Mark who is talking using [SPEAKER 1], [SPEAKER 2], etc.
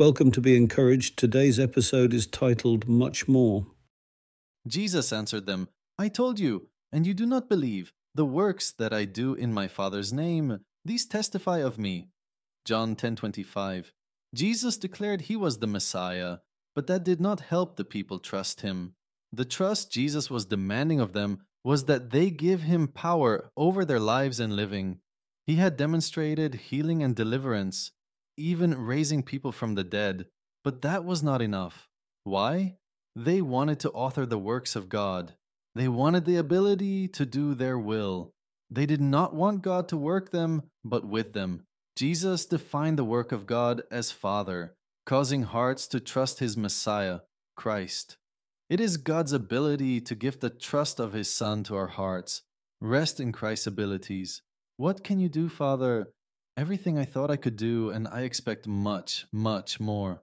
[SPEAKER 1] Welcome to Be Encouraged. Today's episode is titled Much More.
[SPEAKER 2] Jesus answered them, I told you, and you do not believe. The works that I do in my Father's name, these testify of me. John 10:25. Jesus declared he was the Messiah, but that did not help the people trust him. The trust Jesus was demanding of them was that they give him power over their lives and living. He had demonstrated healing and deliverance, even raising people from the dead, but that was not enough. Why? They wanted to author the works of God. They wanted the ability to do their will. They did not want God to work them, but with them. Jesus defined the work of God as Father, causing hearts to trust his Messiah, Christ. It is God's ability to give the trust of his Son to our hearts. Rest in Christ's abilities. What can you do, Father? Everything I thought I could do, and I expect much, much more.